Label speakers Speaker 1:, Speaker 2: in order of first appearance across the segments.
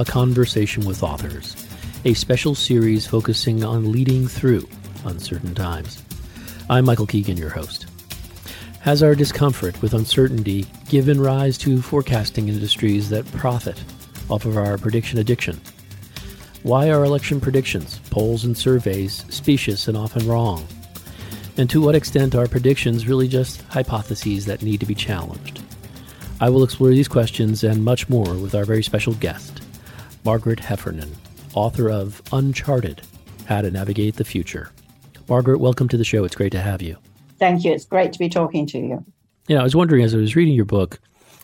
Speaker 1: a Conversation with Authors, a special series focusing on leading through uncertain times. I'm Michael Keegan, your host. Has our discomfort with uncertainty given rise to forecasting industries that profit off of our prediction addiction? Why are election predictions, polls, and surveys specious and often wrong? And to what extent are predictions really just hypotheses that need to be challenged? I will explore these questions and much more with our very special guest, Margaret Heffernan, author of Uncharted How to Navigate the Future. Margaret, welcome to the show. It's great to have you.
Speaker 2: Thank you. It's great to be talking to you.
Speaker 1: You know, I was wondering as I was reading your book,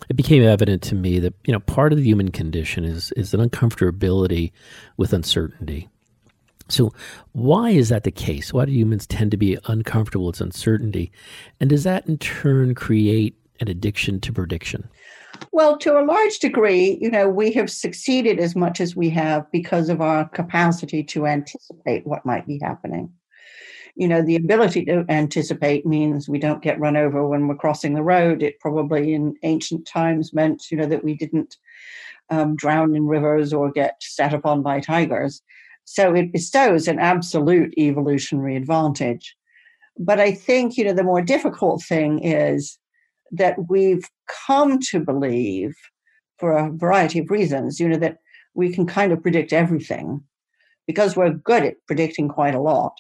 Speaker 1: it became evident to me that, you know, part of the human condition is is an uncomfortability with uncertainty. So, why is that the case? Why do humans tend to be uncomfortable with uncertainty? And does that in turn create an addiction to prediction?
Speaker 2: Well, to a large degree, you know, we have succeeded as much as we have because of our capacity to anticipate what might be happening. You know, the ability to anticipate means we don't get run over when we're crossing the road. It probably in ancient times meant, you know, that we didn't um, drown in rivers or get set upon by tigers. So it bestows an absolute evolutionary advantage. But I think, you know, the more difficult thing is that we've come to believe for a variety of reasons, you know, that we can kind of predict everything because we're good at predicting quite a lot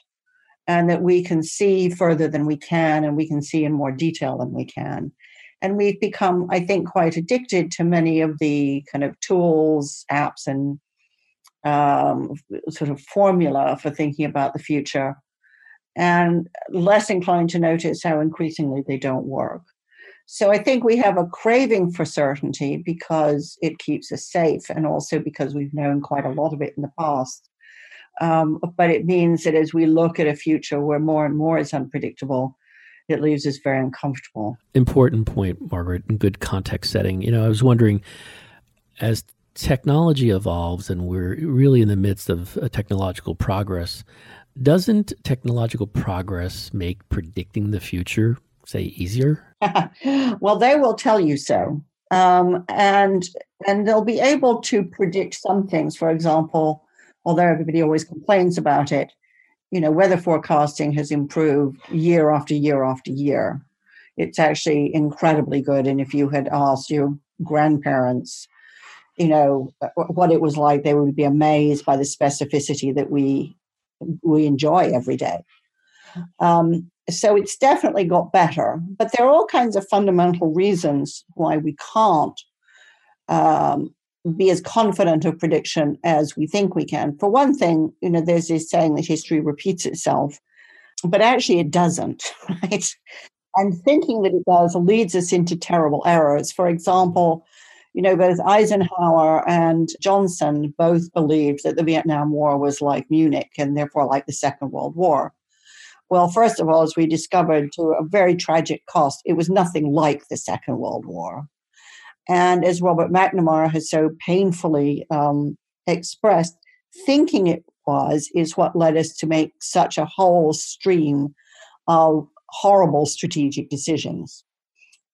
Speaker 2: and that we can see further than we can and we can see in more detail than we can. And we've become, I think, quite addicted to many of the kind of tools, apps, and um, sort of formula for thinking about the future, and less inclined to notice how increasingly they don't work. So I think we have a craving for certainty because it keeps us safe and also because we've known quite a lot of it in the past. Um, but it means that as we look at a future where more and more is unpredictable, it leaves us very uncomfortable.
Speaker 1: Important point, Margaret, in good context setting. You know, I was wondering as technology evolves and we're really in the midst of technological progress, doesn't technological progress make predicting the future say easier?
Speaker 2: well, they will tell you so. Um, and and they'll be able to predict some things. For example, although everybody always complains about it, you know, weather forecasting has improved year after year after year. It's actually incredibly good. And if you had asked your grandparents, you know, what it was like, they would be amazed by the specificity that we we enjoy every day. Um, so it's definitely got better, but there are all kinds of fundamental reasons why we can't um, be as confident of prediction as we think we can. For one thing, you know, there's this saying that history repeats itself, but actually it doesn't, right? And thinking that it does leads us into terrible errors. For example, you know, both Eisenhower and Johnson both believed that the Vietnam War was like Munich and therefore like the Second World War. Well, first of all, as we discovered to a very tragic cost, it was nothing like the Second World War. And as Robert McNamara has so painfully um, expressed, thinking it was is what led us to make such a whole stream of horrible strategic decisions.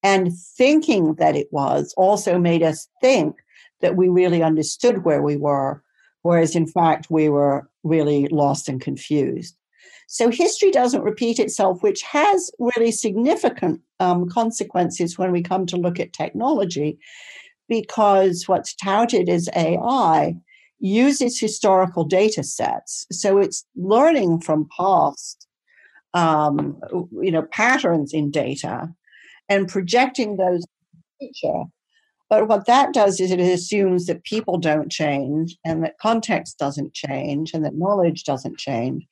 Speaker 2: And thinking that it was also made us think that we really understood where we were, whereas in fact we were really lost and confused. So history doesn't repeat itself, which has really significant um, consequences when we come to look at technology, because what's touted as AI uses historical data sets. So it's learning from past, um, you know, patterns in data and projecting those future. But what that does is it assumes that people don't change and that context doesn't change and that knowledge doesn't change.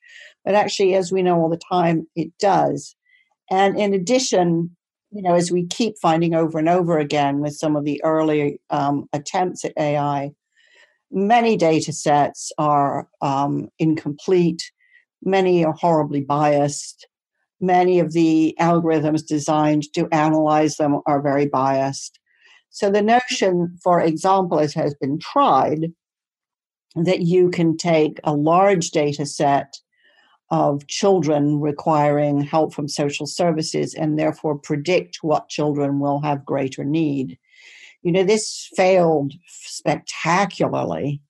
Speaker 2: But actually, as we know all the time, it does. And in addition, you know, as we keep finding over and over again with some of the early um, attempts at AI, many data sets are um, incomplete, many are horribly biased, many of the algorithms designed to analyze them are very biased. So the notion, for example, as has been tried, that you can take a large data set of children requiring help from social services and therefore predict what children will have greater need. You know, this failed spectacularly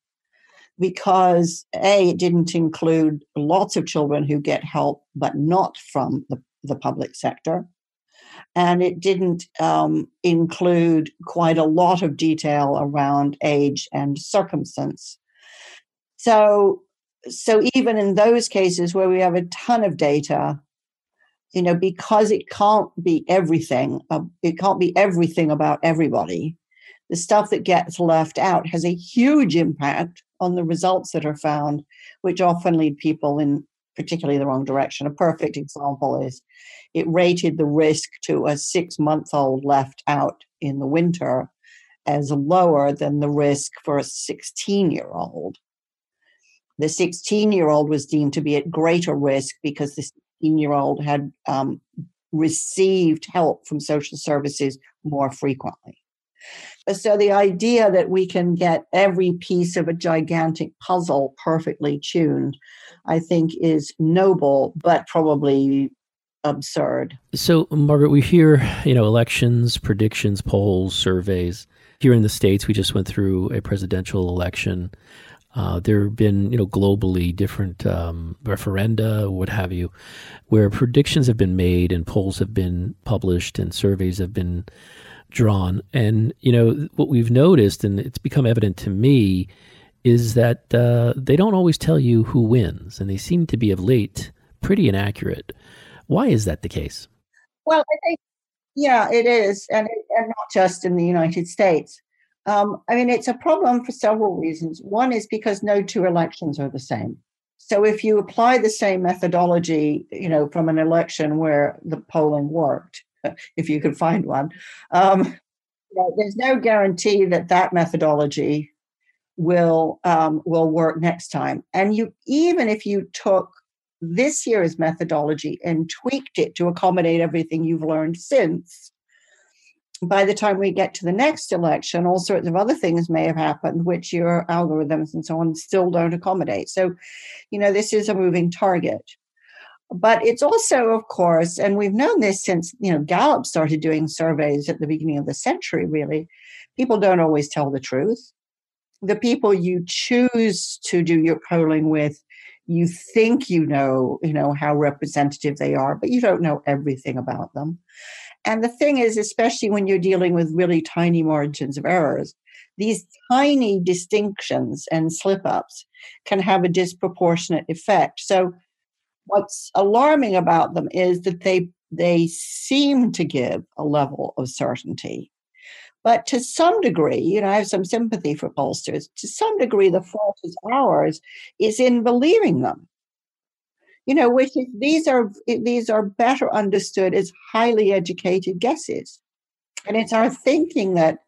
Speaker 2: because A, it didn't include lots of children who get help, but not from the, the public sector. And it didn't um, include quite a lot of detail around age and circumstance. So so even in those cases where we have a ton of data you know because it can't be everything uh, it can't be everything about everybody the stuff that gets left out has a huge impact on the results that are found which often lead people in particularly the wrong direction. A perfect example is it rated the risk to a six month old left out in the winter as lower than the risk for a 16 year old the 16 year old was deemed to be at greater risk because the 16 year old had um, received help from social services more frequently. So, the idea that we can get every piece of a gigantic puzzle perfectly tuned, I think, is noble, but probably absurd.
Speaker 1: So, Margaret, we hear, you know, elections, predictions, polls, surveys. Here in the States, we just went through a presidential election. Uh, there have been, you know, globally different um, referenda, what have you, where predictions have been made and polls have been published and surveys have been drawn. And you know what we've noticed, and it's become evident to me, is that uh, they don't always tell you who wins, and they seem to be of late pretty inaccurate. Why is that the case?
Speaker 2: Well, I think, yeah, it is, and, and not just in the United States. Um, I mean, it's a problem for several reasons. One is because no two elections are the same. So if you apply the same methodology, you know, from an election where the polling worked, if you could find one, um, you know, there's no guarantee that that methodology will um, will work next time. And you even if you took this year's methodology and tweaked it to accommodate everything you've learned since, by the time we get to the next election, all sorts of other things may have happened, which your algorithms and so on still don't accommodate. So, you know, this is a moving target. But it's also, of course, and we've known this since, you know, Gallup started doing surveys at the beginning of the century, really. People don't always tell the truth. The people you choose to do your polling with, you think you know, you know, how representative they are, but you don't know everything about them. And the thing is, especially when you're dealing with really tiny margins of errors, these tiny distinctions and slip ups can have a disproportionate effect. So, what's alarming about them is that they they seem to give a level of certainty. But to some degree, you know, I have some sympathy for pollsters. To some degree, the fault is ours is in believing them you know, which is these are these are better understood as highly educated guesses, and it's our thinking that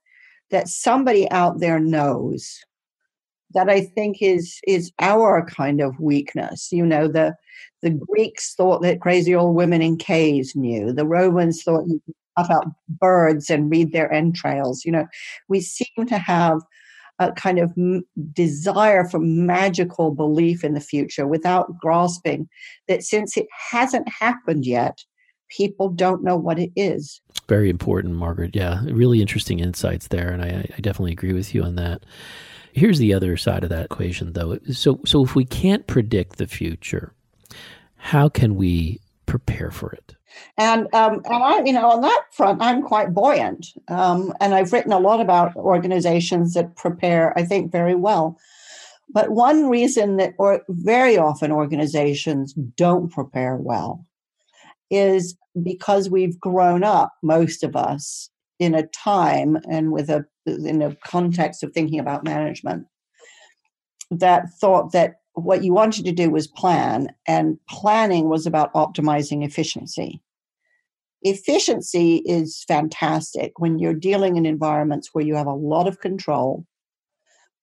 Speaker 2: that somebody out there knows that I think is is our kind of weakness. You know, the the Greeks thought that crazy old women in caves knew. The Romans thought you could cut out birds and read their entrails. You know, we seem to have a kind of m- desire for magical belief in the future without grasping that since it hasn't happened yet, people don't know what it is.
Speaker 1: Very important, Margaret. Yeah, really interesting insights there, and I, I definitely agree with you on that. Here's the other side of that equation, though. So, so if we can't predict the future, how can we prepare for it?
Speaker 2: And um, and I, you know, on that front, I'm quite buoyant. Um, and I've written a lot about organizations that prepare, I think, very well. But one reason that, or very often organizations don't prepare well is because we've grown up, most of us, in a time and with a in a context of thinking about management that thought that what you wanted to do was plan, and planning was about optimizing efficiency. Efficiency is fantastic when you're dealing in environments where you have a lot of control,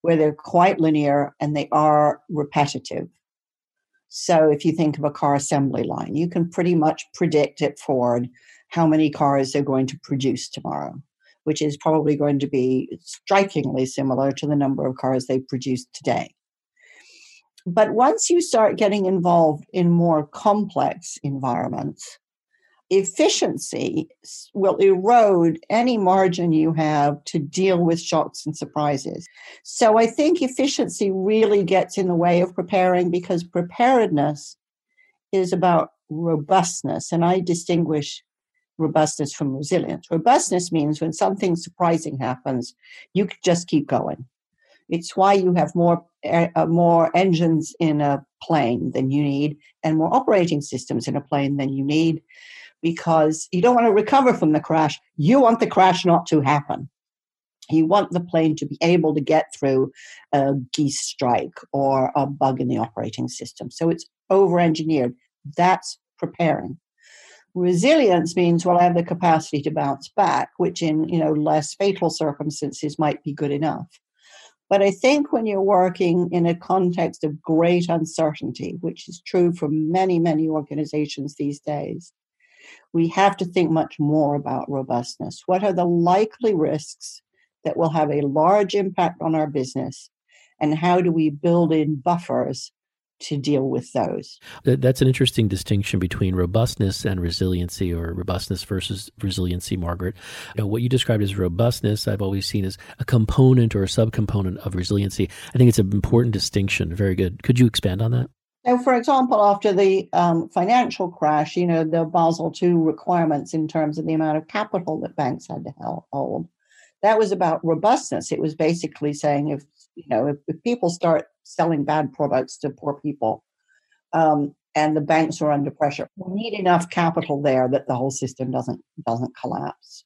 Speaker 2: where they're quite linear and they are repetitive. So, if you think of a car assembly line, you can pretty much predict at Ford how many cars they're going to produce tomorrow, which is probably going to be strikingly similar to the number of cars they produced today. But once you start getting involved in more complex environments, efficiency will erode any margin you have to deal with shocks and surprises. So I think efficiency really gets in the way of preparing because preparedness is about robustness. And I distinguish robustness from resilience. Robustness means when something surprising happens, you just keep going. It's why you have more uh, more engines in a plane than you need, and more operating systems in a plane than you need, because you don't want to recover from the crash. You want the crash not to happen. You want the plane to be able to get through a geese strike or a bug in the operating system. So it's over engineered. That's preparing. Resilience means, well, I have the capacity to bounce back, which in you know less fatal circumstances might be good enough. But I think when you're working in a context of great uncertainty, which is true for many, many organizations these days, we have to think much more about robustness. What are the likely risks that will have a large impact on our business? And how do we build in buffers to deal with those.
Speaker 1: That's an interesting distinction between robustness and resiliency, or robustness versus resiliency, Margaret. You know, what you described as robustness, I've always seen as a component or a subcomponent of resiliency. I think it's an important distinction. Very good. Could you expand on that?
Speaker 2: So, for example, after the um, financial crash, you know, the Basel II requirements in terms of the amount of capital that banks had to hold, that was about robustness. It was basically saying if you know if, if people start selling bad products to poor people, um, and the banks are under pressure. We need enough capital there that the whole system doesn't doesn't collapse.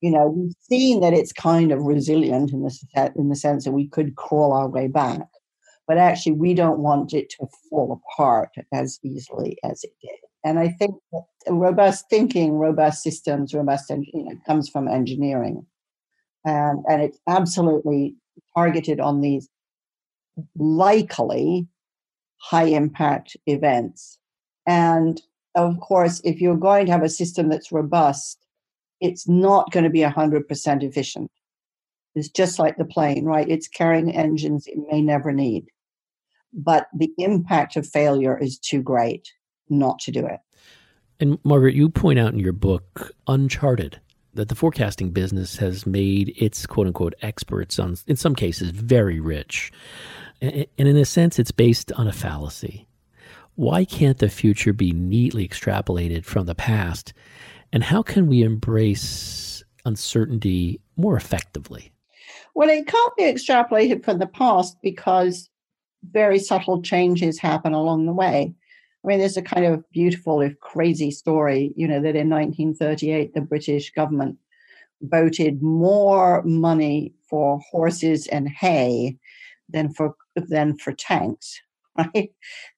Speaker 2: You know, we've seen that it's kind of resilient in the in the sense that we could crawl our way back, but actually we don't want it to fall apart as easily as it did. And I think robust thinking, robust systems, robust comes from engineering, and and it's absolutely targeted on these likely high impact events. And of course, if you're going to have a system that's robust, it's not going to be 100% efficient. It's just like the plane, right? It's carrying engines it may never need. But the impact of failure is too great not to do it.
Speaker 1: And Margaret, you point out in your book, Uncharted, that the forecasting business has made its quote unquote experts on, in some cases, very rich. And in a sense, it's based on a fallacy. Why can't the future be neatly extrapolated from the past? And how can we embrace uncertainty more effectively?
Speaker 2: Well, it can't be extrapolated from the past because very subtle changes happen along the way. I mean, there's a kind of beautiful, if crazy story, you know, that in 1938, the British government voted more money for horses and hay than for than for tanks. Right?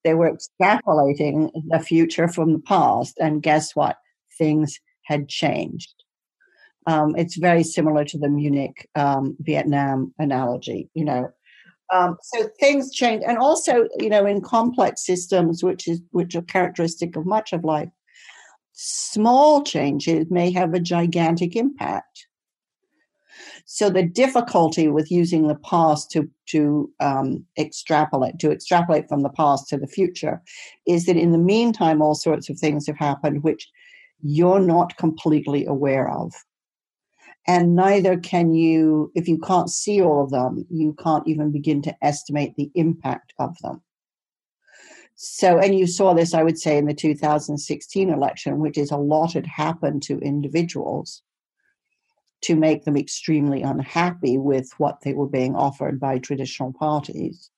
Speaker 2: They were extrapolating the future from the past, and guess what? Things had changed. Um, it's very similar to the Munich um, Vietnam analogy. You know, um, so things change, and also, you know, in complex systems, which is which are characteristic of much of life, small changes may have a gigantic impact. So the difficulty with using the past to to um, extrapolate to extrapolate from the past to the future is that in the meantime, all sorts of things have happened which you're not completely aware of. And neither can you, if you can't see all of them, you can't even begin to estimate the impact of them. So, and you saw this, I would say, in the 2016 election, which is a lot had happened to individuals to make them extremely unhappy with what they were being offered by traditional parties.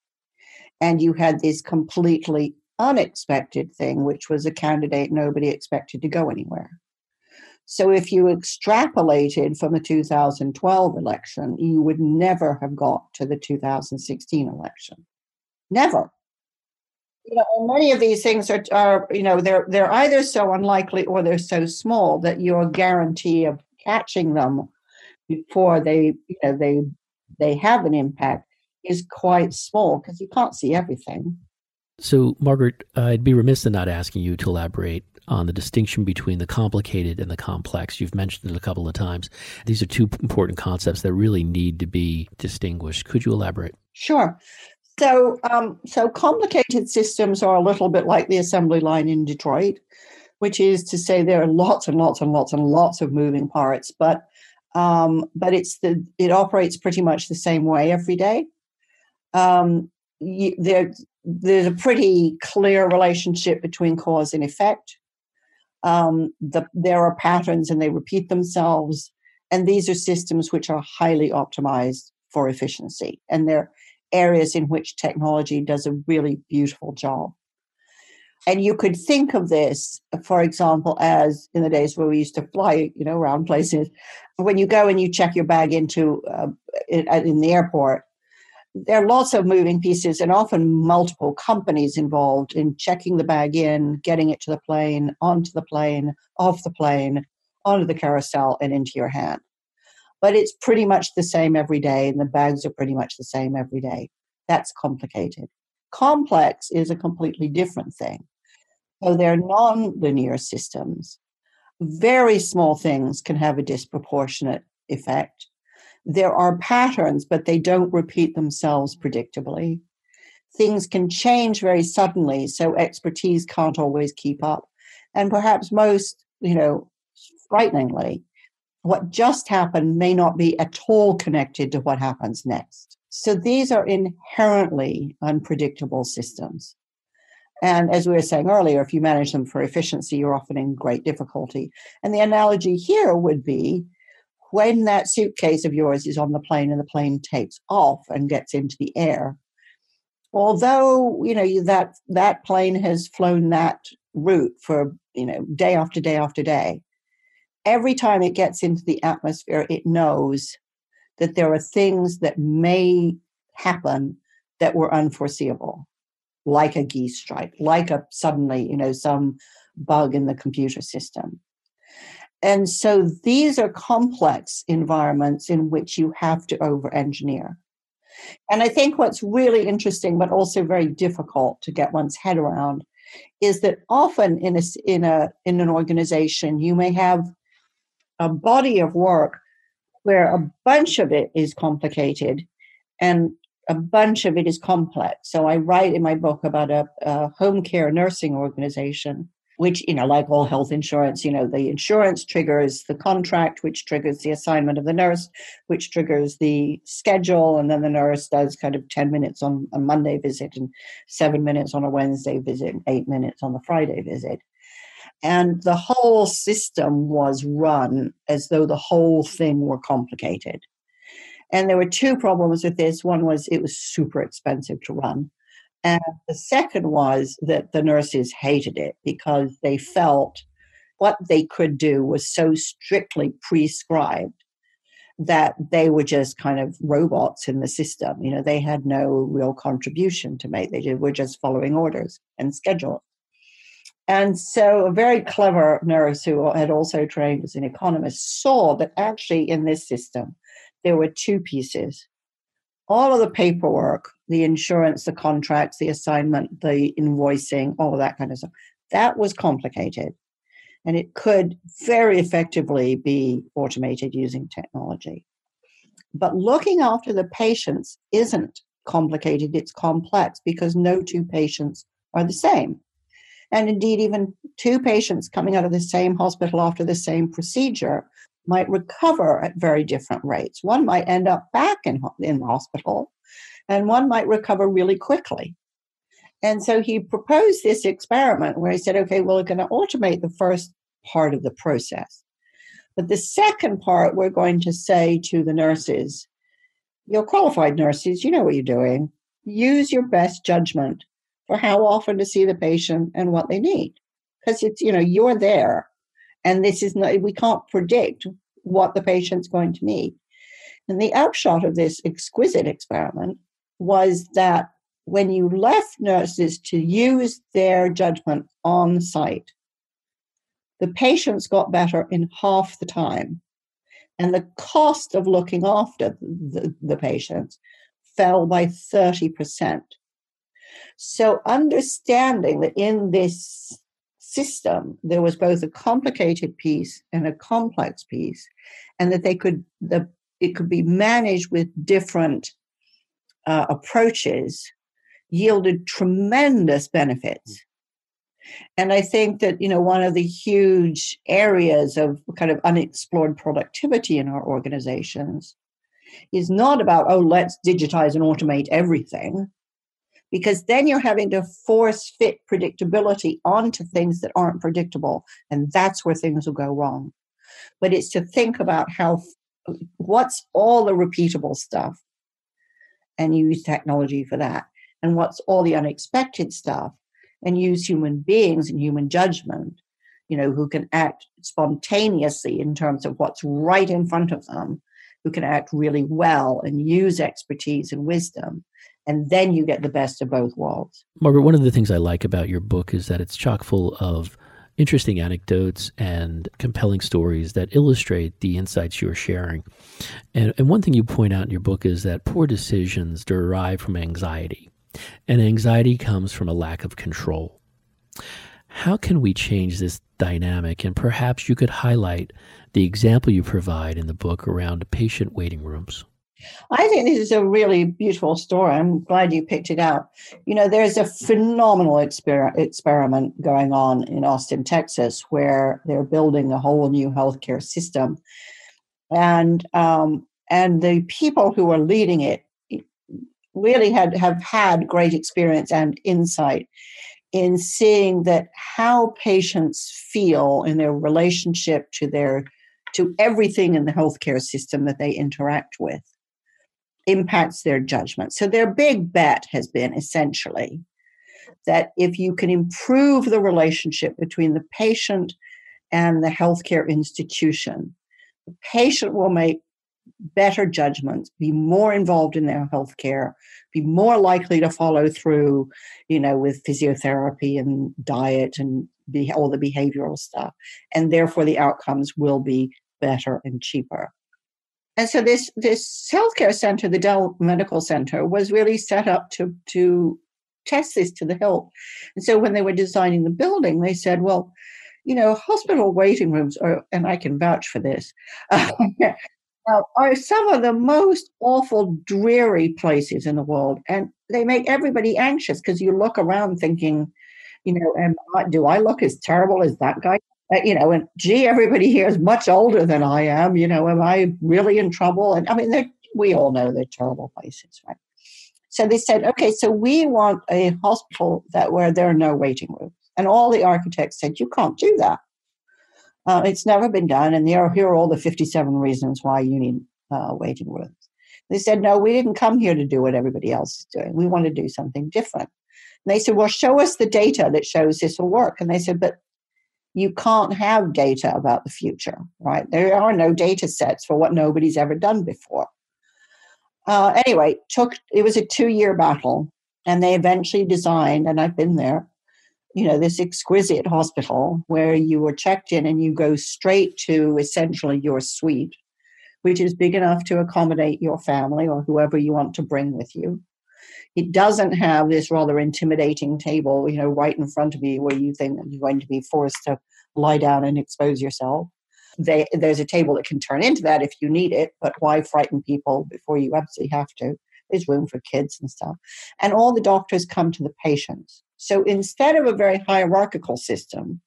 Speaker 2: and you had this completely unexpected thing, which was a candidate nobody expected to go anywhere. So if you extrapolated from the 2012 election, you would never have got to the 2016 election. Never. You know, many of these things are, are, you know, they're they're either so unlikely or they're so small that your guarantee of catching them before they, you know, they they have an impact is quite small because you can't see everything.
Speaker 1: So, Margaret, I'd be remiss in not asking you to elaborate on the distinction between the complicated and the complex. You've mentioned it a couple of times. These are two important concepts that really need to be distinguished. Could you elaborate?
Speaker 2: Sure. So, um, so complicated systems are a little bit like the assembly line in Detroit, which is to say there are lots and lots and lots and lots of moving parts, but um, but it's the it operates pretty much the same way every day. Um, you, there, there's a pretty clear relationship between cause and effect. Um, the, there are patterns and they repeat themselves. And these are systems which are highly optimized for efficiency. And they're areas in which technology does a really beautiful job. And you could think of this, for example, as in the days where we used to fly, you know, around places. When you go and you check your bag into uh, in, in the airport, there are lots of moving pieces and often multiple companies involved in checking the bag in, getting it to the plane, onto the plane, off the plane, onto the carousel, and into your hand. But it's pretty much the same every day, and the bags are pretty much the same every day. That's complicated. Complex is a completely different thing. So they're non linear systems. Very small things can have a disproportionate effect there are patterns, but they don't repeat themselves predictably. Things can change very suddenly, so expertise can't always keep up. And perhaps most, you know, frighteningly, what just happened may not be at all connected to what happens next. So these are inherently unpredictable systems. And as we were saying earlier, if you manage them for efficiency, you're often in great difficulty. And the analogy here would be when that suitcase of yours is on the plane and the plane takes off and gets into the air, although you know that that plane has flown that route for you know day after day after day, every time it gets into the atmosphere, it knows that there are things that may happen that were unforeseeable, like a geese strike, like a suddenly you know some bug in the computer system. And so these are complex environments in which you have to over engineer. And I think what's really interesting, but also very difficult to get one's head around, is that often in a, in a in an organization you may have a body of work where a bunch of it is complicated and a bunch of it is complex. So I write in my book about a, a home care nursing organization which, you know, like all health insurance, you know, the insurance triggers the contract, which triggers the assignment of the nurse, which triggers the schedule. And then the nurse does kind of 10 minutes on a Monday visit and seven minutes on a Wednesday visit, and eight minutes on the Friday visit. And the whole system was run as though the whole thing were complicated. And there were two problems with this. One was it was super expensive to run. And the second was that the nurses hated it because they felt what they could do was so strictly prescribed that they were just kind of robots in the system. You know, they had no real contribution to make. They were just following orders and schedules. And so a very clever nurse who had also trained as an economist saw that actually in this system, there were two pieces. All of the paperwork the insurance, the contracts, the assignment, the invoicing, all of that kind of stuff. That was complicated. And it could very effectively be automated using technology. But looking after the patients isn't complicated, it's complex because no two patients are the same. And indeed, even two patients coming out of the same hospital after the same procedure might recover at very different rates. One might end up back in, in the hospital, and one might recover really quickly. And so he proposed this experiment where he said, okay, well, we're going to automate the first part of the process. But the second part, we're going to say to the nurses, you're qualified nurses, you know what you're doing. use your best judgment for how often to see the patient and what they need. Because it's, you know, you're there and this is not, we can't predict what the patient's going to need. And the upshot of this exquisite experiment was that when you left nurses to use their judgment on site, the patients got better in half the time. And the cost of looking after the, the, the patients fell by 30%. So, understanding that in this system there was both a complicated piece and a complex piece, and that they could the it could be managed with different uh, approaches, yielded tremendous benefits. And I think that, you know, one of the huge areas of kind of unexplored productivity in our organizations is not about, oh, let's digitize and automate everything, because then you're having to force fit predictability onto things that aren't predictable. And that's where things will go wrong. But it's to think about how, what's all the repeatable stuff and use technology for that. And what's all the unexpected stuff and use human beings and human judgment, you know, who can act spontaneously in terms of what's right in front of them, who can act really well and use expertise and wisdom. And then you get the best of both worlds.
Speaker 1: Margaret, one of the things I like about your book is that it's chock full of interesting anecdotes and compelling stories that illustrate the insights you're sharing. And, and one thing you point out in your book is that poor decisions derive from anxiety. And anxiety comes from a lack of control. How can we change this dynamic? And perhaps you could highlight the example you provide in the book around patient waiting rooms.
Speaker 2: I think this is a really beautiful story. I'm glad you picked it out. You know, there's a phenomenal exper- experiment going on in Austin, Texas, where they're building a whole new healthcare system, and um, and the people who are leading it really had have had great experience and insight in seeing that how patients feel in their relationship to their to everything in the healthcare system that they interact with impacts their judgment. So their big bet has been essentially that if you can improve the relationship between the patient and the healthcare institution, the patient will make better judgments, be more involved in their healthcare, be more likely to follow through, you know, with physiotherapy and diet and be, all the behavioral stuff. And therefore the outcomes will be better and cheaper. And so this this healthcare center, the Dell Medical Center, was really set up to to test this to the hilt. And so when they were designing the building, they said, well, you know, hospital waiting rooms are, and I can vouch for this, uh, are some of the most awful, dreary places in the world. And they make everybody anxious because you look around thinking, you know, I, do I look as terrible as that guy? Uh, you know, and gee, everybody here is much older than I am. You know, am I really in trouble? And I mean, we all know they're terrible places, right? So they said, okay, so we want a hospital that where there are no waiting rooms. And all the architects said, you can't do that. Uh, it's never been done, and there, here are all the 57 reasons why you need uh, waiting rooms. They said, no, we didn't come here to do what everybody else is doing. We want to do something different. And they said, well, show us the data that shows this will work. And they said, but you can't have data about the future, right? There are no data sets for what nobody's ever done before. Uh, anyway, took it was a two-year battle, and they eventually designed, and I've been there, you know, this exquisite hospital where you were checked in and you go straight to essentially your suite, which is big enough to accommodate your family or whoever you want to bring with you. It doesn't have this rather intimidating table, you know, right in front of you where you think you're going to be forced to lie down and expose yourself. They, there's a table that can turn into that if you need it, but why frighten people before you absolutely have to? There's room for kids and stuff. And all the doctors come to the patients. So instead of a very hierarchical system,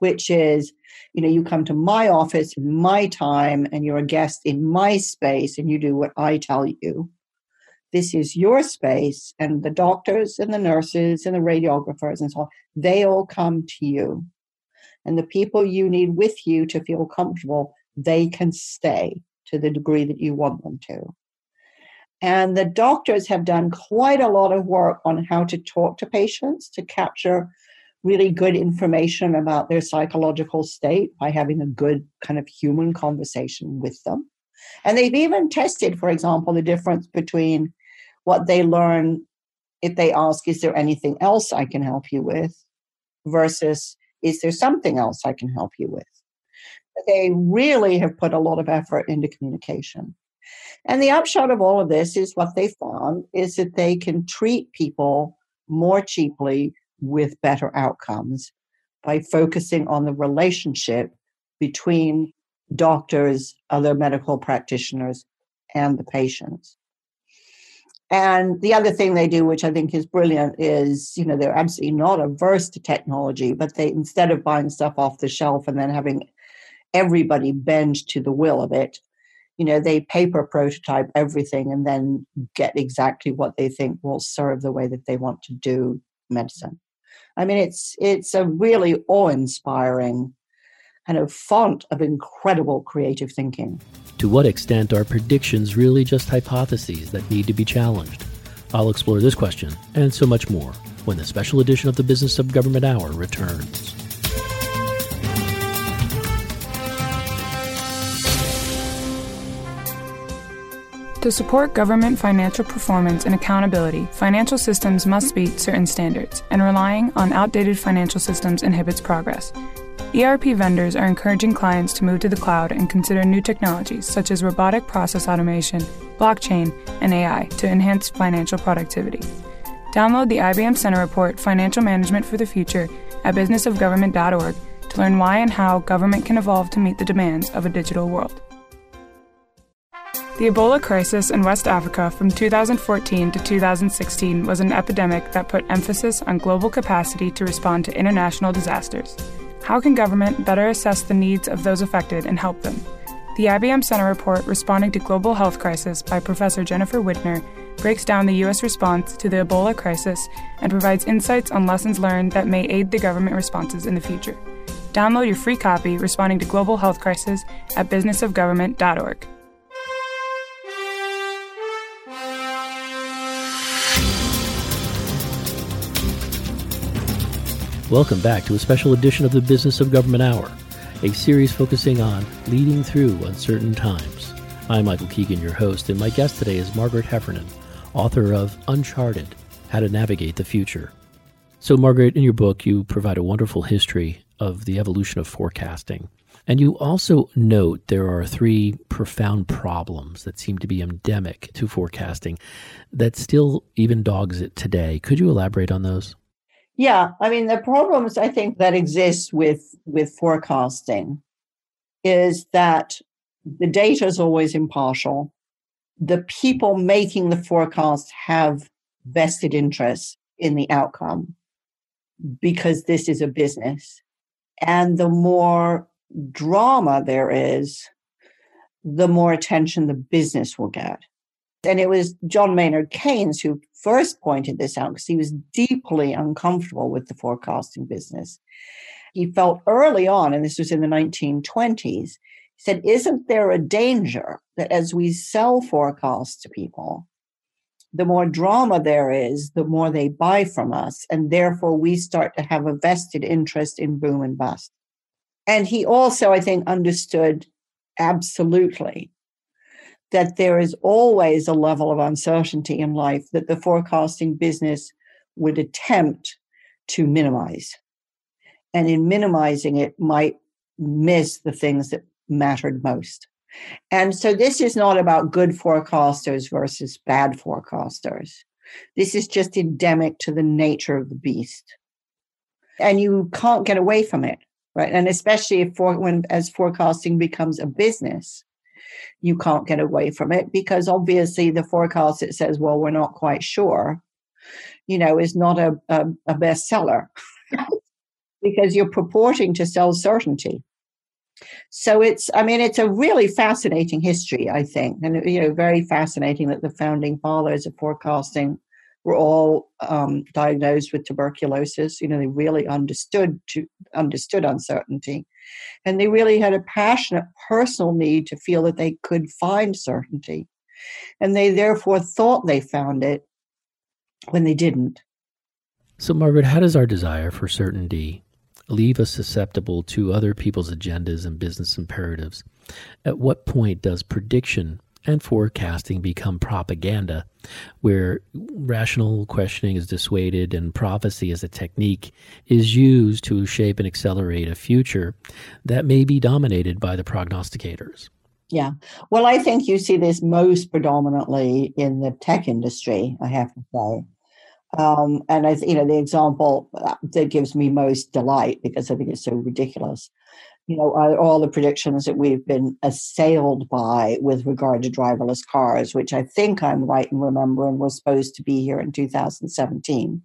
Speaker 2: which is, you know, you come to my office in my time and you're a guest in my space and you do what I tell you. This is your space, and the doctors and the nurses and the radiographers and so on, they all come to you. And the people you need with you to feel comfortable, they can stay to the degree that you want them to. And the doctors have done quite a lot of work on how to talk to patients to capture really good information about their psychological state by having a good kind of human conversation with them. And they've even tested, for example, the difference between what they learn if they ask, Is there anything else I can help you with? versus Is there something else I can help you with? They really have put a lot of effort into communication. And the upshot of all of this is what they found is that they can treat people more cheaply with better outcomes by focusing on the relationship between doctors, other medical practitioners, and the patients. And the other thing they do, which I think is brilliant, is you know they're absolutely not averse to technology, but they instead of buying stuff off the shelf and then having everybody bend to the will of it, you know they paper prototype everything and then get exactly what they think will serve the way that they want to do medicine. I mean, it's it's a really awe-inspiring kind of font of incredible creative thinking.
Speaker 1: To what extent are predictions really just hypotheses that need to be challenged? I'll explore this question and so much more when the special edition of the Business of Government Hour returns.
Speaker 3: To support government financial performance and accountability, financial systems must meet certain standards, and relying on outdated financial systems inhibits progress. ERP vendors are encouraging clients to move to the cloud and consider new technologies such as robotic process automation, blockchain, and AI to enhance financial productivity. Download the IBM Center Report Financial Management for the Future at businessofgovernment.org to learn why and how government can evolve to meet the demands of a digital world. The Ebola crisis in West Africa from 2014 to 2016 was an epidemic that put emphasis on global capacity to respond to international disasters. How can government better assess the needs of those affected and help them? The IBM Center report, Responding to Global Health Crisis by Professor Jennifer Widner, breaks down the U.S. response to the Ebola crisis and provides insights on lessons learned that may aid the government responses in the future. Download your free copy, Responding to Global Health Crisis, at businessofgovernment.org.
Speaker 1: Welcome back to a special edition of the Business of Government Hour, a series focusing on leading through uncertain times. I'm Michael Keegan, your host, and my guest today is Margaret Heffernan, author of Uncharted How to Navigate the Future. So, Margaret, in your book, you provide a wonderful history of the evolution of forecasting. And you also note there are three profound problems that seem to be endemic to forecasting that still even dogs it today. Could you elaborate on those?
Speaker 2: Yeah, I mean the problems I think that exist with with forecasting is that the data is always impartial. The people making the forecast have vested interests in the outcome because this is a business. And the more drama there is, the more attention the business will get. And it was John Maynard Keynes who first pointed this out because he was deeply uncomfortable with the forecasting business. He felt early on, and this was in the 1920s, he said, Isn't there a danger that as we sell forecasts to people, the more drama there is, the more they buy from us. And therefore, we start to have a vested interest in boom and bust. And he also, I think, understood absolutely that there is always a level of uncertainty in life that the forecasting business would attempt to minimize. And in minimizing it, might miss the things that mattered most. And so this is not about good forecasters versus bad forecasters. This is just endemic to the nature of the beast. And you can't get away from it, right? And especially if for, when as forecasting becomes a business, you can't get away from it because obviously the forecast that says, well, we're not quite sure, you know, is not a, a, a bestseller because you're purporting to sell certainty. So it's, I mean, it's a really fascinating history, I think, and you know, very fascinating that the founding fathers of forecasting were all um, diagnosed with tuberculosis. You know, they really understood to, understood uncertainty, and they really had a passionate personal need to feel that they could find certainty. And they therefore thought they found it when they didn't.
Speaker 1: So, Margaret, how does our desire for certainty leave us susceptible to other people's agendas and business imperatives? At what point does prediction and forecasting become propaganda, where rational questioning is dissuaded and prophecy as a technique is used to shape and accelerate a future that may be dominated by the prognosticators?
Speaker 2: Yeah. Well, I think you see this most predominantly in the tech industry, I have to say. Um, and I, you know, the example that gives me most delight because I think it's so ridiculous you know, all the predictions that we've been assailed by with regard to driverless cars, which I think I'm right in remembering was supposed to be here in 2017.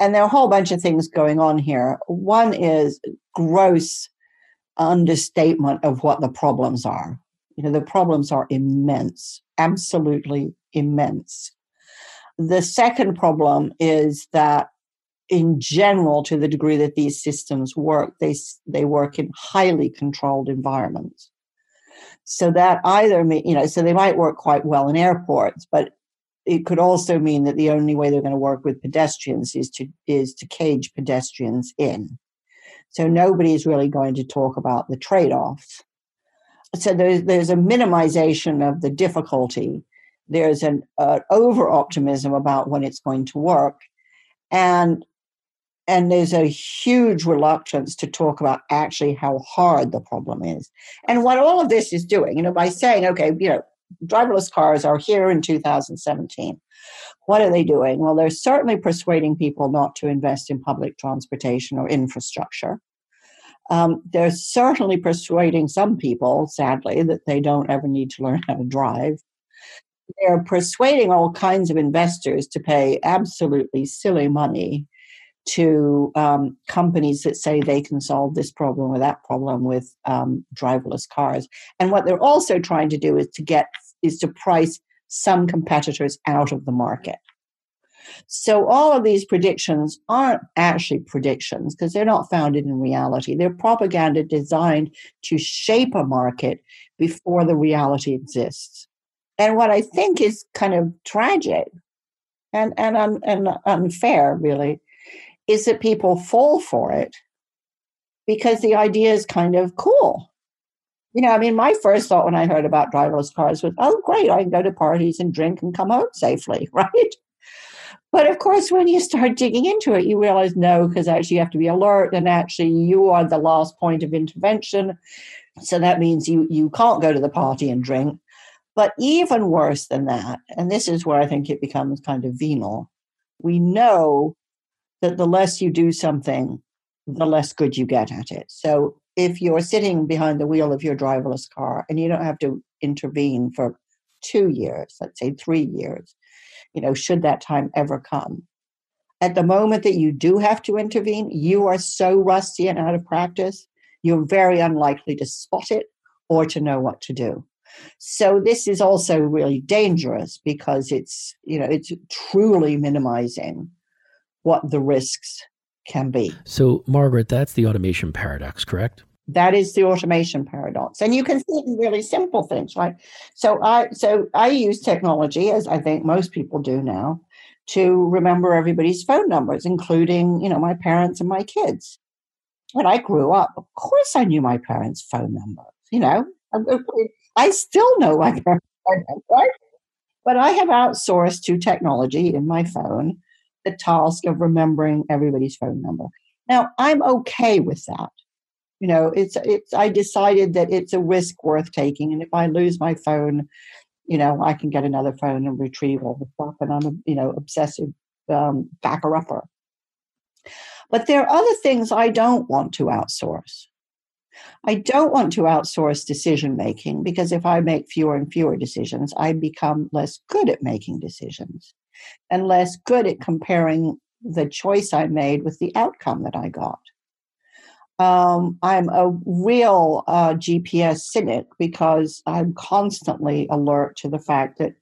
Speaker 2: And there are a whole bunch of things going on here. One is gross understatement of what the problems are. You know, the problems are immense, absolutely immense. The second problem is that in general, to the degree that these systems work, they, they work in highly controlled environments. So that either mean, you know, so they might work quite well in airports, but it could also mean that the only way they're going to work with pedestrians is to is to cage pedestrians in. So nobody is really going to talk about the trade-offs. So there's there's a minimization of the difficulty. There's an uh, over optimism about when it's going to work, and and there's a huge reluctance to talk about actually how hard the problem is. And what all of this is doing, you know, by saying, okay, you know, driverless cars are here in 2017. What are they doing? Well, they're certainly persuading people not to invest in public transportation or infrastructure. Um, they're certainly persuading some people, sadly, that they don't ever need to learn how to drive. They're persuading all kinds of investors to pay absolutely silly money to um, companies that say they can solve this problem or that problem with um, driverless cars. And what they're also trying to do is to get is to price some competitors out of the market. So all of these predictions aren't actually predictions because they're not founded in reality. They're propaganda designed to shape a market before the reality exists. And what I think is kind of tragic and and, un, and unfair, really, is that people fall for it because the idea is kind of cool. You know, I mean, my first thought when I heard about driverless cars was, oh, great, I can go to parties and drink and come home safely, right? But of course, when you start digging into it, you realize no, because actually you have to be alert, and actually you are the last point of intervention. So that means you you can't go to the party and drink. But even worse than that, and this is where I think it becomes kind of venal, we know that the less you do something, the less good you get at it. So if you're sitting behind the wheel of your driverless car and you don't have to intervene for two years, let's say three years, you know, should that time ever come. At the moment that you do have to intervene, you are so rusty and out of practice, you're very unlikely to spot it or to know what to do. So this is also really dangerous because it's, you know, it's truly minimizing what the risks can be.
Speaker 1: So, Margaret, that's the automation paradox, correct?
Speaker 2: That is the automation paradox. And you can see it in really simple things, right? So I so I use technology, as I think most people do now, to remember everybody's phone numbers, including, you know, my parents and my kids. When I grew up, of course I knew my parents' phone numbers. You know, I still know my parents' phone number, right? But I have outsourced to technology in my phone the task of remembering everybody's phone number. Now, I'm okay with that. You know, it's it's I decided that it's a risk worth taking. And if I lose my phone, you know, I can get another phone and retrieve all the stuff. And I'm a, you know, obsessive um, backer upper. But there are other things I don't want to outsource. I don't want to outsource decision making because if I make fewer and fewer decisions, I become less good at making decisions and less good at comparing the choice I made with the outcome that I got. Um, I'm a real uh, GPS cynic because I'm constantly alert to the fact that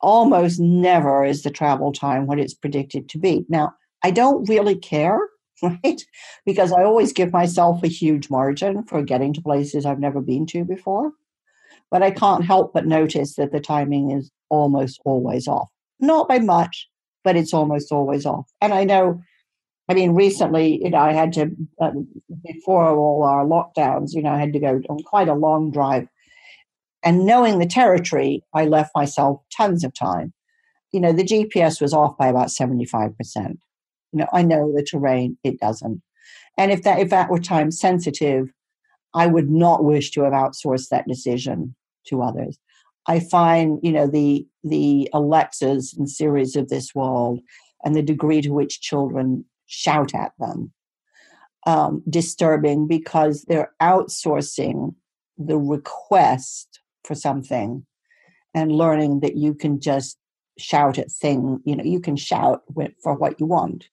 Speaker 2: almost never is the travel time what it's predicted to be. Now, I don't really care, right? Because I always give myself a huge margin for getting to places I've never been to before. but I can't help but notice that the timing is almost always off. Not by much, but it's almost always off. And I know, I mean, recently, you know, I had to, uh, before all our lockdowns, you know, I had to go on quite a long drive. And knowing the territory, I left myself tons of time. You know, the GPS was off by about 75%. You know, I know the terrain, it doesn't. And if that if that were time sensitive, I would not wish to have outsourced that decision to others. I find, you know, the the Alexas and Siris of this world and the degree to which children shout at them um, disturbing because they're outsourcing the request for something and learning that you can just shout at thing you know you can shout for what you want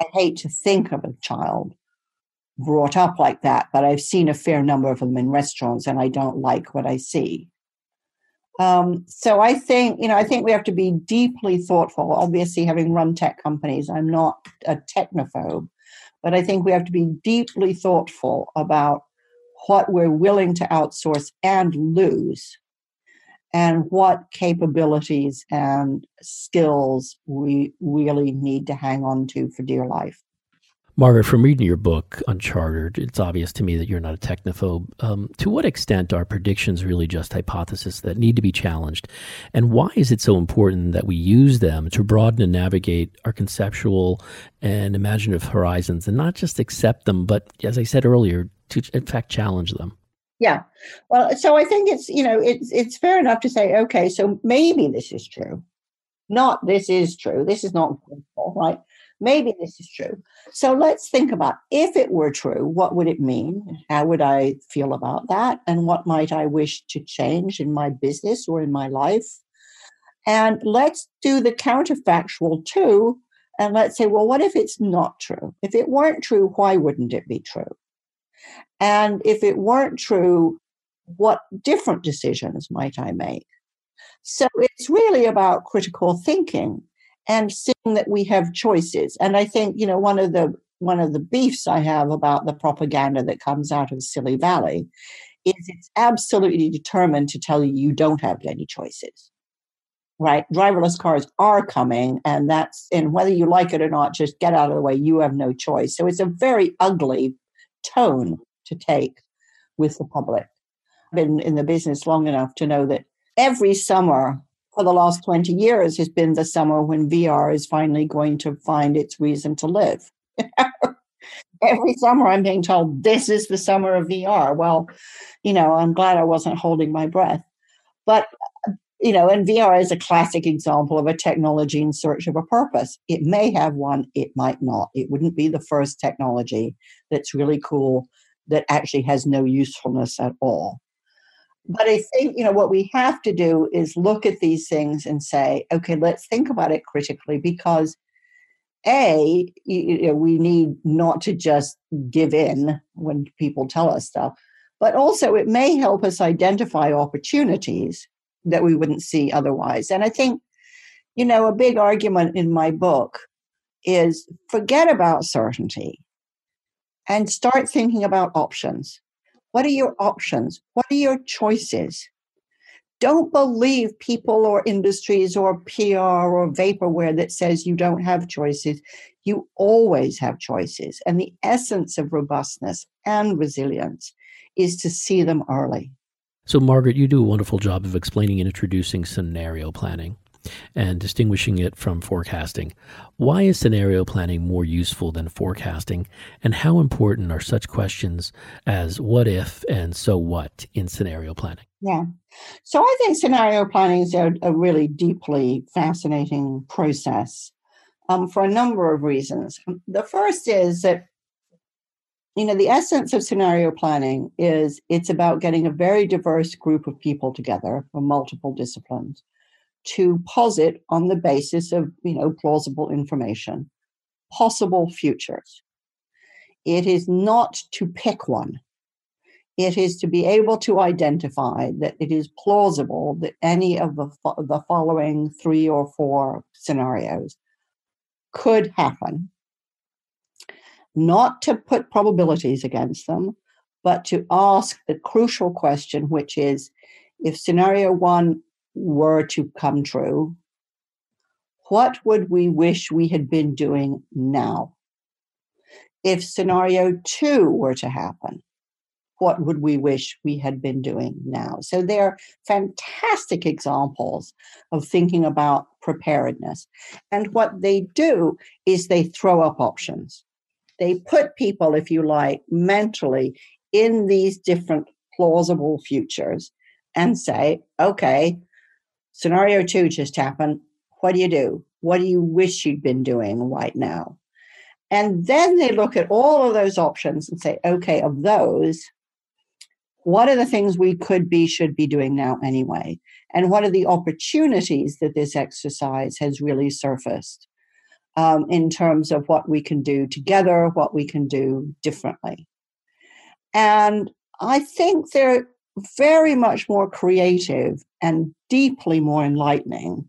Speaker 2: i hate to think of a child brought up like that, but I've seen a fair number of them in restaurants and I don't like what I see. Um, so I think, you know, I think we have to be deeply thoughtful. Obviously, having run tech companies, I'm not a technophobe, but I think we have to be deeply thoughtful about what we're willing to outsource and lose and what capabilities and skills we really need to hang on to for dear life.
Speaker 1: Margaret, from reading your book, Unchartered, it's obvious to me that you're not a technophobe. Um, to what extent are predictions really just hypotheses that need to be challenged? And why is it so important that we use them to broaden and navigate our conceptual and imaginative horizons and not just accept them, but, as I said earlier, to in fact challenge them?
Speaker 2: Yeah. Well, so I think it's, you know, it's it's fair enough to say, okay, so maybe this is true. Not this is true. This is not right? Maybe this is true. So let's think about if it were true, what would it mean? How would I feel about that? And what might I wish to change in my business or in my life? And let's do the counterfactual too. And let's say, well, what if it's not true? If it weren't true, why wouldn't it be true? And if it weren't true, what different decisions might I make? So it's really about critical thinking and seeing that we have choices. And I think, you know, one of the one of the beefs I have about the propaganda that comes out of Silly Valley is it's absolutely determined to tell you you don't have any choices. Right? Driverless cars are coming, and that's and whether you like it or not, just get out of the way. You have no choice. So it's a very ugly tone to take with the public. I've been in the business long enough to know that every summer for the last 20 years has been the summer when VR is finally going to find its reason to live. Every summer I'm being told this is the summer of VR. Well, you know, I'm glad I wasn't holding my breath. But you know, and VR is a classic example of a technology in search of a purpose. It may have one, it might not. It wouldn't be the first technology that's really cool that actually has no usefulness at all. But I think, you know, what we have to do is look at these things and say, okay, let's think about it critically because A, you know, we need not to just give in when people tell us stuff, but also it may help us identify opportunities that we wouldn't see otherwise. And I think, you know, a big argument in my book is forget about certainty and start thinking about options. What are your options? What are your choices? Don't believe people or industries or PR or vaporware that says you don't have choices. You always have choices. And the essence of robustness and resilience is to see them early.
Speaker 1: So, Margaret, you do a wonderful job of explaining and introducing scenario planning and distinguishing it from forecasting. Why is scenario planning more useful than forecasting? And how important are such questions as what if and so what in scenario planning?
Speaker 2: Yeah. So I think scenario planning is a, a really deeply fascinating process um, for a number of reasons. The first is that you know the essence of scenario planning is it's about getting a very diverse group of people together from multiple disciplines to posit on the basis of you know plausible information possible futures. It is not to pick one. It is to be able to identify that it is plausible that any of the, the following three or four scenarios could happen. Not to put probabilities against them but to ask the crucial question which is if scenario one were to come true, what would we wish we had been doing now? If scenario two were to happen, what would we wish we had been doing now? So they're fantastic examples of thinking about preparedness. And what they do is they throw up options. They put people, if you like, mentally in these different plausible futures and say, okay, scenario two just happened. What do you do? What do you wish you'd been doing right now? And then they look at all of those options and say, okay, of those, what are the things we could be, should be doing now anyway? And what are the opportunities that this exercise has really surfaced um, in terms of what we can do together, what we can do differently? And I think they're very much more creative and deeply more enlightening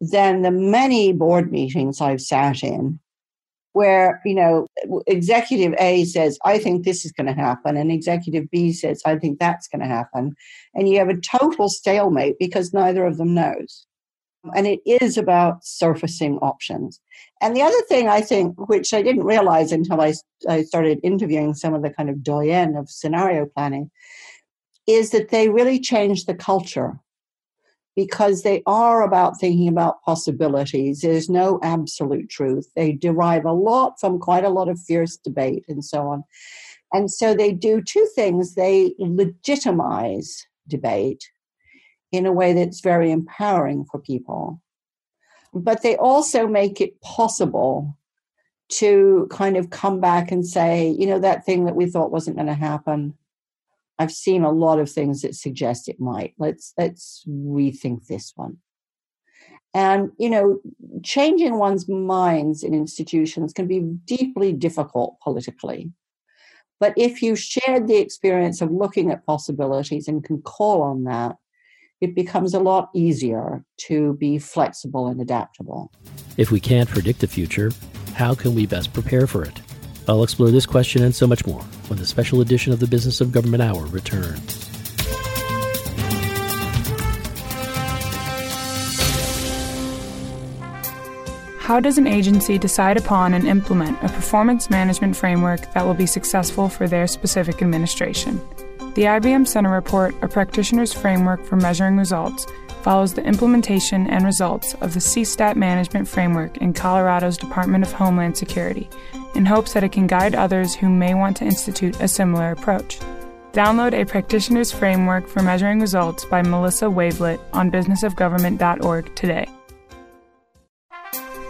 Speaker 2: than the many board meetings I've sat in where you know executive a says i think this is going to happen and executive b says i think that's going to happen and you have a total stalemate because neither of them knows. And it is about surfacing options. And the other thing i think which i didn't realize until i, I started interviewing some of the kind of doyen of scenario planning is that they really change the culture because they are about thinking about possibilities. There's no absolute truth. They derive a lot from quite a lot of fierce debate and so on. And so they do two things they legitimize debate in a way that's very empowering for people, but they also make it possible to kind of come back and say, you know, that thing that we thought wasn't going to happen I've seen a lot of things that suggest it might. Let's let's rethink this one. And you know, changing one's minds in institutions can be deeply difficult politically. But if you shared the experience of looking at possibilities and can call on that, it becomes a lot easier to be flexible and adaptable.
Speaker 1: If we can't predict the future, how can we best prepare for it? I'll explore this question and so much more when the special edition of the Business of Government Hour returns.
Speaker 3: How does an agency decide upon and implement a performance management framework that will be successful for their specific administration? The IBM Center Report, a practitioner's framework for measuring results, follows the implementation and results of the CSTAT management framework in Colorado's Department of Homeland Security in hopes that it can guide others who may want to institute a similar approach. Download a practitioner's framework for measuring results by Melissa Wavelet on businessofgovernment.org today.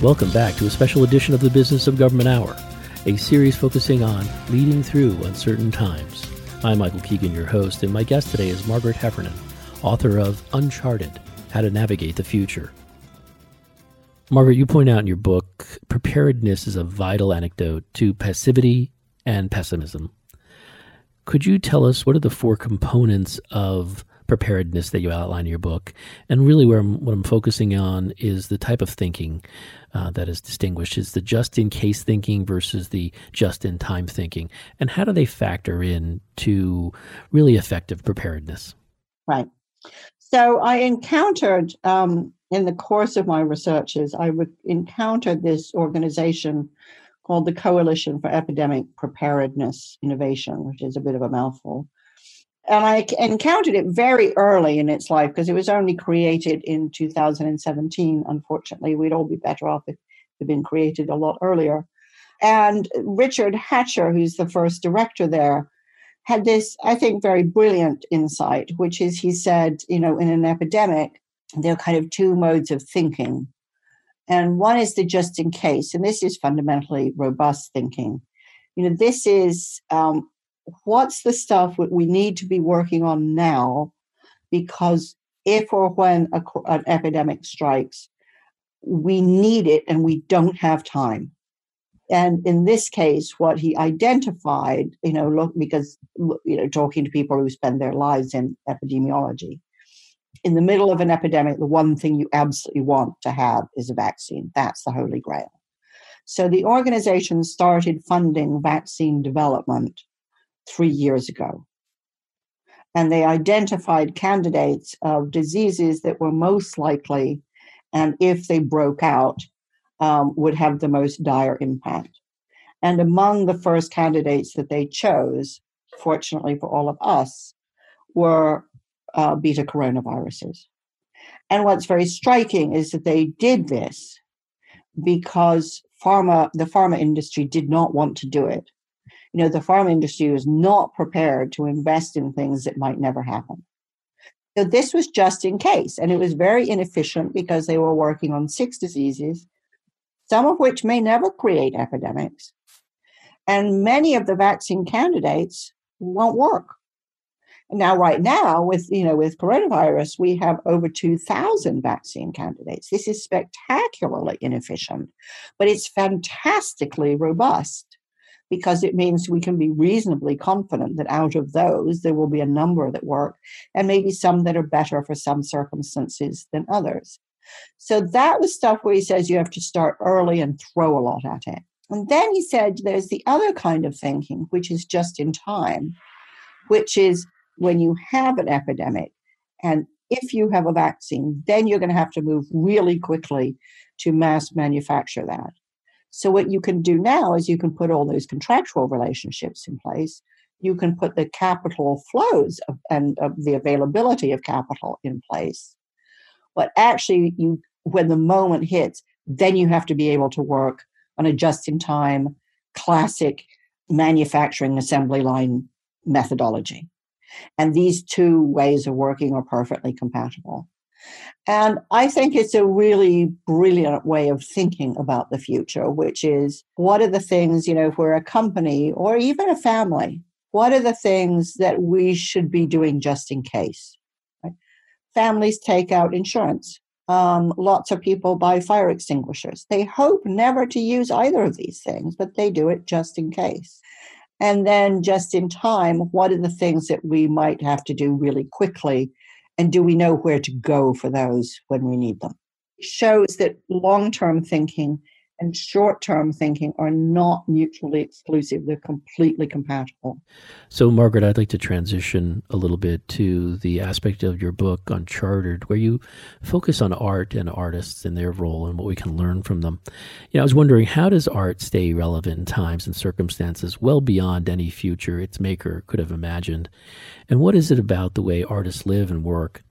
Speaker 1: Welcome back to a special edition of the Business of Government Hour, a series focusing on leading through uncertain times. I'm Michael Keegan, your host, and my guest today is Margaret Heffernan, author of Uncharted How to Navigate the Future. Margaret, you point out in your book preparedness is a vital antidote to passivity and pessimism. Could you tell us what are the four components of preparedness that you outline in your book. And really, where I'm, what I'm focusing on is the type of thinking uh, that is distinguished. Is the just in case thinking versus the just in time thinking, and how do they factor in to really effective preparedness?
Speaker 2: Right. So I encountered um, in the course of my researches, I re- encountered this organization called the Coalition for Epidemic Preparedness Innovation, which is a bit of a mouthful and I encountered it very early in its life because it was only created in 2017. Unfortunately, we'd all be better off if it had been created a lot earlier. And Richard Hatchett, who's the first director there, had this, I think, very brilliant insight, which is he said, you know, in an epidemic, there are kind of two modes of thinking. And one is the just in case, and this is fundamentally robust thinking. You know, this is um, what's the stuff that we need to be working on now because if or when a, an epidemic strikes, we need it and we don't have time. And in this case, what he identified, you know, look, because, you know, talking to people who spend their lives in epidemiology, in the middle of an epidemic, the one thing you absolutely want to have is a vaccine. That's the holy grail. So the organization started funding vaccine development three years ago. And they identified candidates of diseases that were most likely, and if they broke out, um, would have the most dire impact. And among the first candidates that they chose, fortunately for all of us, were uh, beta coronaviruses. And what's very striking is that they did this because pharma, the pharma industry did not want to do it. You know, the pharma industry was not prepared to invest in things that might never happen. So this was just in case, and it was very inefficient because they were working on six diseases, some of which may never create epidemics. And many of the vaccine candidates won't work. Now, right now, with you know, with coronavirus, we have over 2,000 vaccine candidates. This is spectacularly inefficient, but it's fantastically robust because it means we can be reasonably confident that out of those, there will be a number that work and maybe some that are better for some circumstances than others. So that was stuff where he says you have to start early and throw a lot at it. And then he said there's the other kind of thinking, which is just in time, which is when you have an epidemic and if you have a vaccine, then you're going to have to move really quickly to mass manufacture that. So, what you can do now is you can put all those contractual relationships in place. You can put the capital flows of, and of the availability of capital in place. But actually, you when the moment hits, then you have to be able to work on a just in time, classic manufacturing assembly line methodology. And these two ways of working are perfectly compatible. And I think it's a really brilliant way of thinking about the future, which is what are the things, you know, if we're a company or even a family, what are the things that we should be doing just in case? Right? Families take out insurance. Um, lots of people buy fire extinguishers. They hope never to use either of these things, but they do it just in case. And then, just in time, what are the things that we might have to do really quickly? And do we know where to go for those when we need them? Shows that long term thinking and short term thinking are not mutually exclusive, they're completely compatible.
Speaker 1: So, Margaret, I'd like to transition a little bit to the aspect of your book, Unchartered, where you focus on art and artists and their role and what we can learn from them. You know, I was wondering, how does art stay relevant in times and circumstances well beyond any future its maker could have imagined? And what is it about the way artists live and work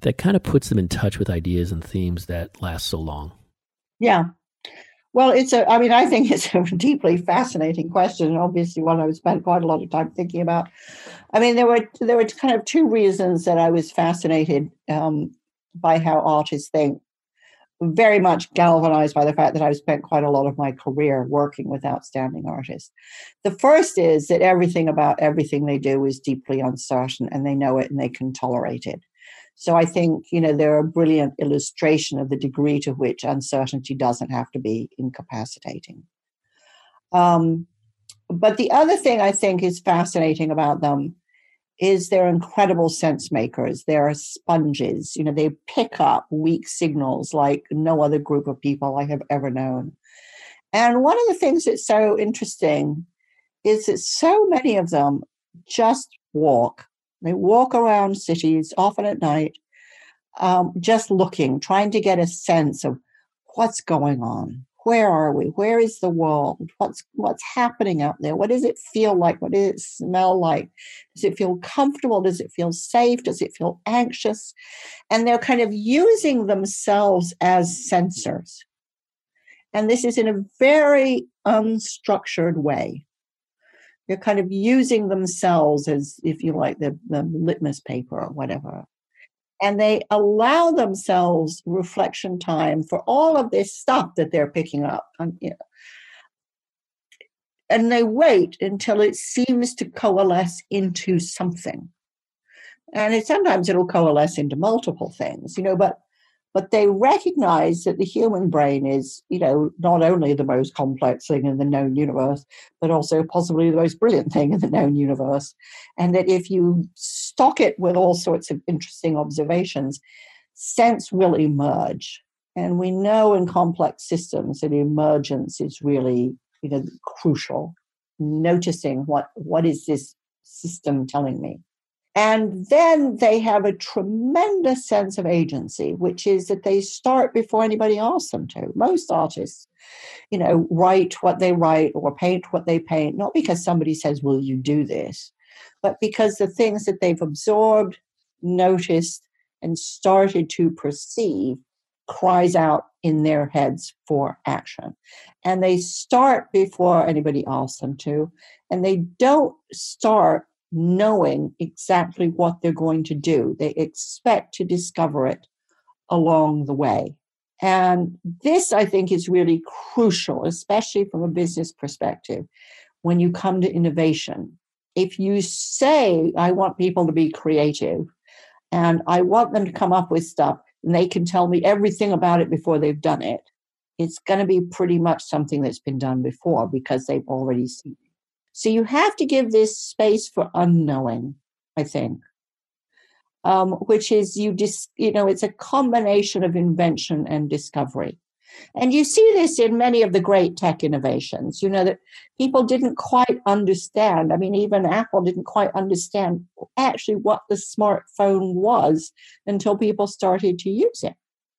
Speaker 1: that kind of puts them in touch with ideas and themes that last so long?
Speaker 2: Yeah, well, it's a, I mean, I think it's a deeply fascinating question, and obviously one I've spent quite a lot of time thinking about. I mean, there were there were kind of two reasons that I was fascinated um, by how artists think. Very much galvanized by the fact that I've spent quite a lot of my career working with outstanding artists. The first is that everything about everything they do is deeply uncertain, and they know it and they can tolerate it. So I think, you know, they're a brilliant illustration of the degree to which uncertainty doesn't have to be incapacitating. Um, but the other thing I think is fascinating about them is they're incredible sense makers. They're sponges. You know, they pick up weak signals like no other group of people I have ever known. And one of the things that's so interesting is that so many of them just walk they walk around cities, often at night, um, just looking, trying to get a sense of what's going on. Where are we? Where is the world? What's what's happening out there? What does it feel like? What does it smell like? Does it feel comfortable? Does it feel safe? Does it feel anxious? And they're kind of using themselves as sensors. And this is in a very unstructured way they're kind of using themselves as, if you like, the, the litmus paper or whatever. and they allow themselves reflection time for all of this stuff that they're picking up. And, you know, and they wait until it seems to coalesce into something. And it, sometimes it'll coalesce into multiple things, you know, but but they recognize that the human brain is, you know, not only the most complex thing in the known universe, but also possibly the most brilliant thing in the known universe. And that if you stock it with all sorts of interesting observations, sense will emerge. And we know in complex systems that emergence is really, you know, crucial. Noticing what what is this system telling me? And then they have a tremendous sense of agency, which is that they start before anybody asks them to. Most artists, you know, write what they write or paint what they paint, not because somebody says, Will you do this? but because the things that they've absorbed, noticed, and started to perceive cries out in their heads for action. And they start before anybody asks them to, and they don't start knowing exactly what they're going to do. They expect to discover it along the way. And this, I think, is really crucial, especially from a business perspective, when you come to innovation. If you say, I want people to be creative and I want them to come up with stuff and they can tell me everything about it before they've done it, it's going to be pretty much something that's been done before because they've already seen. So you have to give this space for unknowing, I think, um, which is you just, you know, it's a combination of invention and discovery. And you see this in many of the great tech innovations, you know, that people didn't quite understand. I mean, even Apple didn't quite understand actually what the smartphone was until people started to use it.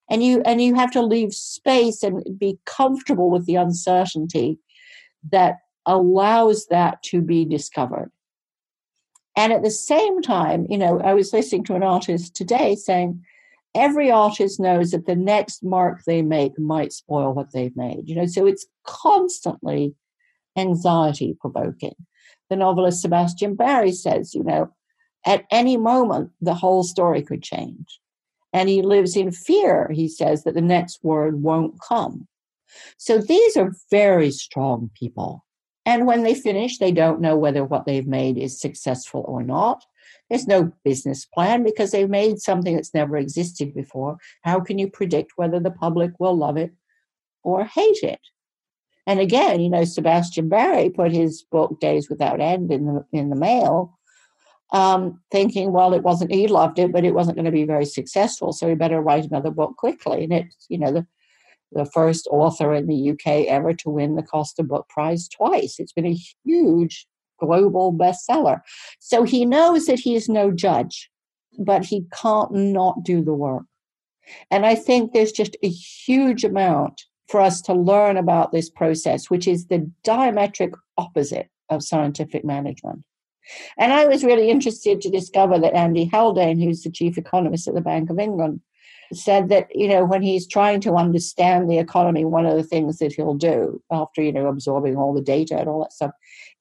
Speaker 2: And you and you have to leave space and be comfortable with the uncertainty that allows that to be discovered. And at the same time, you know, I was listening to an artist today saying every artist knows that the next mark they make might spoil what they've made, you know, so it's constantly anxiety provoking. The novelist Sebastian Barry says, you know, at any moment, the whole story could change. And he lives in fear, he says, that the next word won't come. So these are very strong people. And when they finish, they don't know whether what they've made is successful or not. There's no business plan because they've made something that's never existed before. How can you predict whether the public will love it or hate it? And again, you know, Sebastian Barry put his book Days Without End in the in the mail, um, thinking, well, it wasn't he loved it, but it wasn't going to be very successful, so he better write another book quickly. And it's you know the the first author in the UK ever to win the Costa Book Prize twice. It's been a huge global bestseller. So he knows that he is no judge, but he can't not do the work. And I think there's just a huge amount for us to learn about this process, which is the diametric opposite of scientific management. And I was really interested to discover that Andy Haldane, who's the chief economist at the Bank of England, said that you know when he's trying to understand the economy one of the things that he'll do after you know absorbing all the data and all that stuff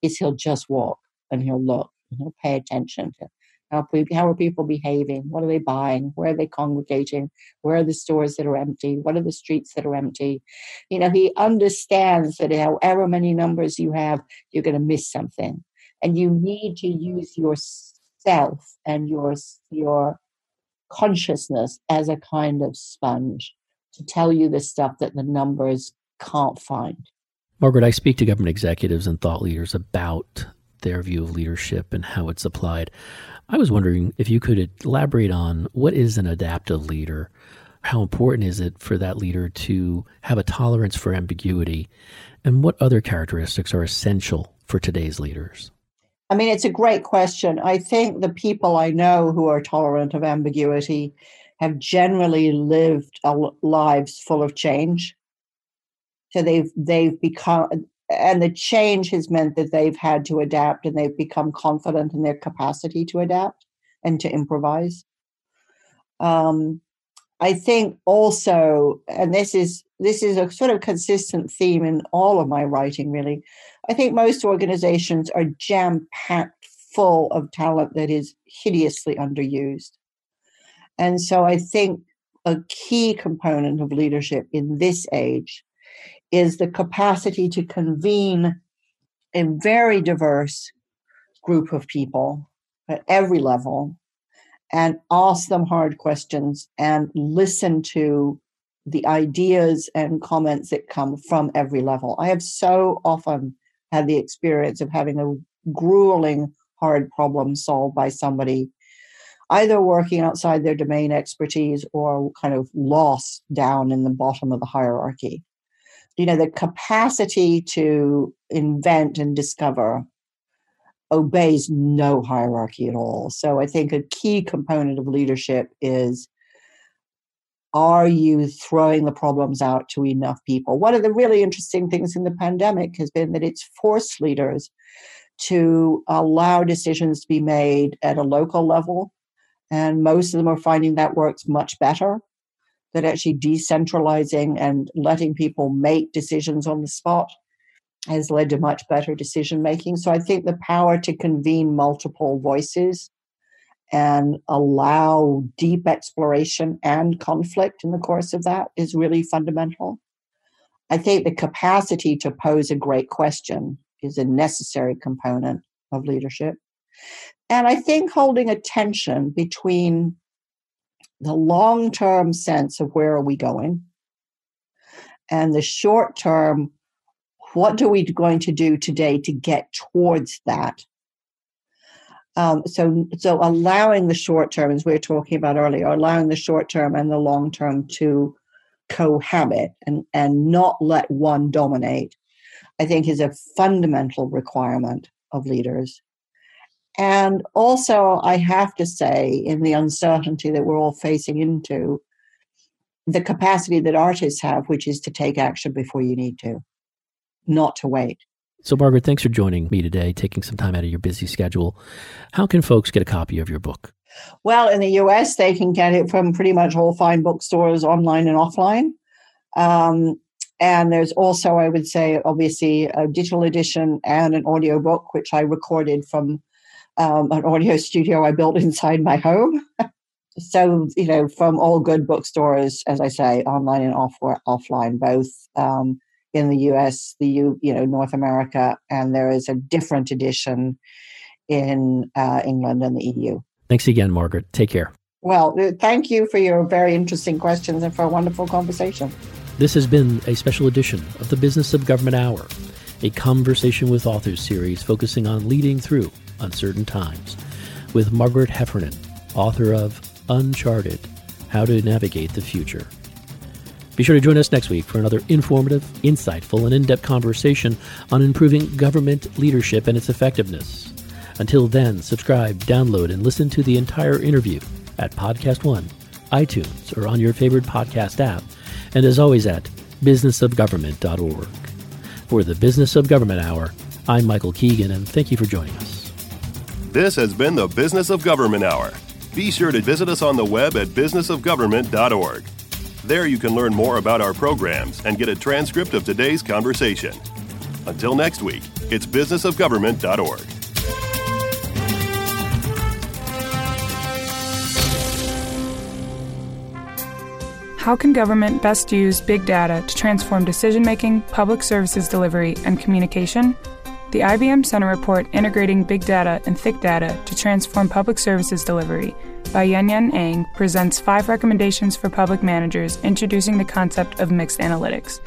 Speaker 2: is he'll just walk and he'll look and he'll pay attention to how, how are people behaving what are they buying where are they congregating where are the stores that are empty what are the streets that are empty. You know he understands that however many numbers you have you're going to miss something. And you need to use yourself and your your consciousness as a kind of sponge to tell you the stuff that the numbers can't find.
Speaker 1: Margaret, I speak to government executives and thought leaders about their view of leadership and how it's applied. I was wondering if you could elaborate on what is an adaptive leader? How important is it for that leader to have a tolerance for ambiguity? And what other characteristics are essential for today's leaders?
Speaker 2: I mean, it's a great question. I think the people I know who are tolerant of ambiguity have generally lived lives full of change. So they've they've become, and the change has meant that they've had to adapt, and they've become confident in their capacity to adapt and to improvise. Um, I think also, and this is this is a sort of consistent theme in all of my writing, really. I think most organizations are jam packed full of talent that is hideously underused. And so I think a key component of leadership in this age is the capacity to convene a very diverse group of people at every level and ask them hard questions and listen to the ideas and comments that come from every level. I have so often had the experience of having a grueling hard problem solved by somebody either working outside their domain expertise or kind of lost down in the bottom of the hierarchy. You know, the capacity to invent and discover obeys no hierarchy at all. So I think a key component of leadership is are you throwing the problems out to enough people? One of the really interesting things in the pandemic has been that it's forced leaders to allow decisions to be made at a local level. And most of them are finding that works much better. That actually decentralizing and letting people make decisions on the spot has led to much better decision making. So I think the power to convene multiple voices and allow deep exploration and conflict in the course of that is really fundamental. I think the capacity to pose a great question is a necessary component of leadership. And I think holding a tension between the long term sense of where are we going and the short term, what are we going to do today to get towards that um, so, so allowing the short term, as we were talking about earlier, allowing the short term and the long term to cohabit and, and not let one dominate, I think is a fundamental requirement of leaders. And also, I have to say, in the uncertainty that we're all facing into, the capacity that artists have, which is to take action before you need to, not to wait.
Speaker 1: So, Margaret, thanks for joining me today, taking some time out of your busy schedule. How can folks get a copy of your book?
Speaker 2: Well, in the US, they can get it from pretty much all fine bookstores, online and offline. Um, and there's also, I would say, obviously, a digital edition and an audio book, which I recorded from um, an audio studio I built inside my home. so, you know, from all good bookstores, as I say, online and off- offline, both. Um, in the US, the U, you know, North America, and there is a different edition in uh, England and the EU.
Speaker 1: Thanks again, Margaret. Take care.
Speaker 2: Well, uh, thank you for your very interesting questions and for a wonderful conversation.
Speaker 1: This has been a special edition of the Business of Government Hour, a conversation with authors series focusing on leading through uncertain times, with Margaret Heffernan, author of Uncharted How to Navigate the Future. Be sure to join us next week for another informative, insightful, and in depth conversation on improving government leadership and its effectiveness. Until then, subscribe, download, and listen to the entire interview at Podcast One, iTunes, or on your favorite podcast app, and as always at businessofgovernment.org. For the Business of Government Hour, I'm Michael Keegan, and thank you for joining us.
Speaker 4: This has been the Business of Government Hour. Be sure to visit us on the web at businessofgovernment.org. There you can learn more about our programs and get a transcript of today's conversation. Until next week, it's businessofgovernment.org.
Speaker 3: How can government best use big data to transform decision making, public services delivery, and communication? The IBM Center report Integrating Big Data and Thick Data to Transform Public Services Delivery by Yuen Yuen Ang presents five recommendations for public managers introducing the concept of mixed analytics,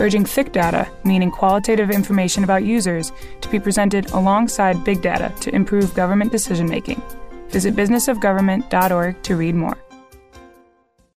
Speaker 3: urging thick data, meaning qualitative information about users, to be presented alongside big data to improve government decision making. Visit businessofgovernment.org to read more.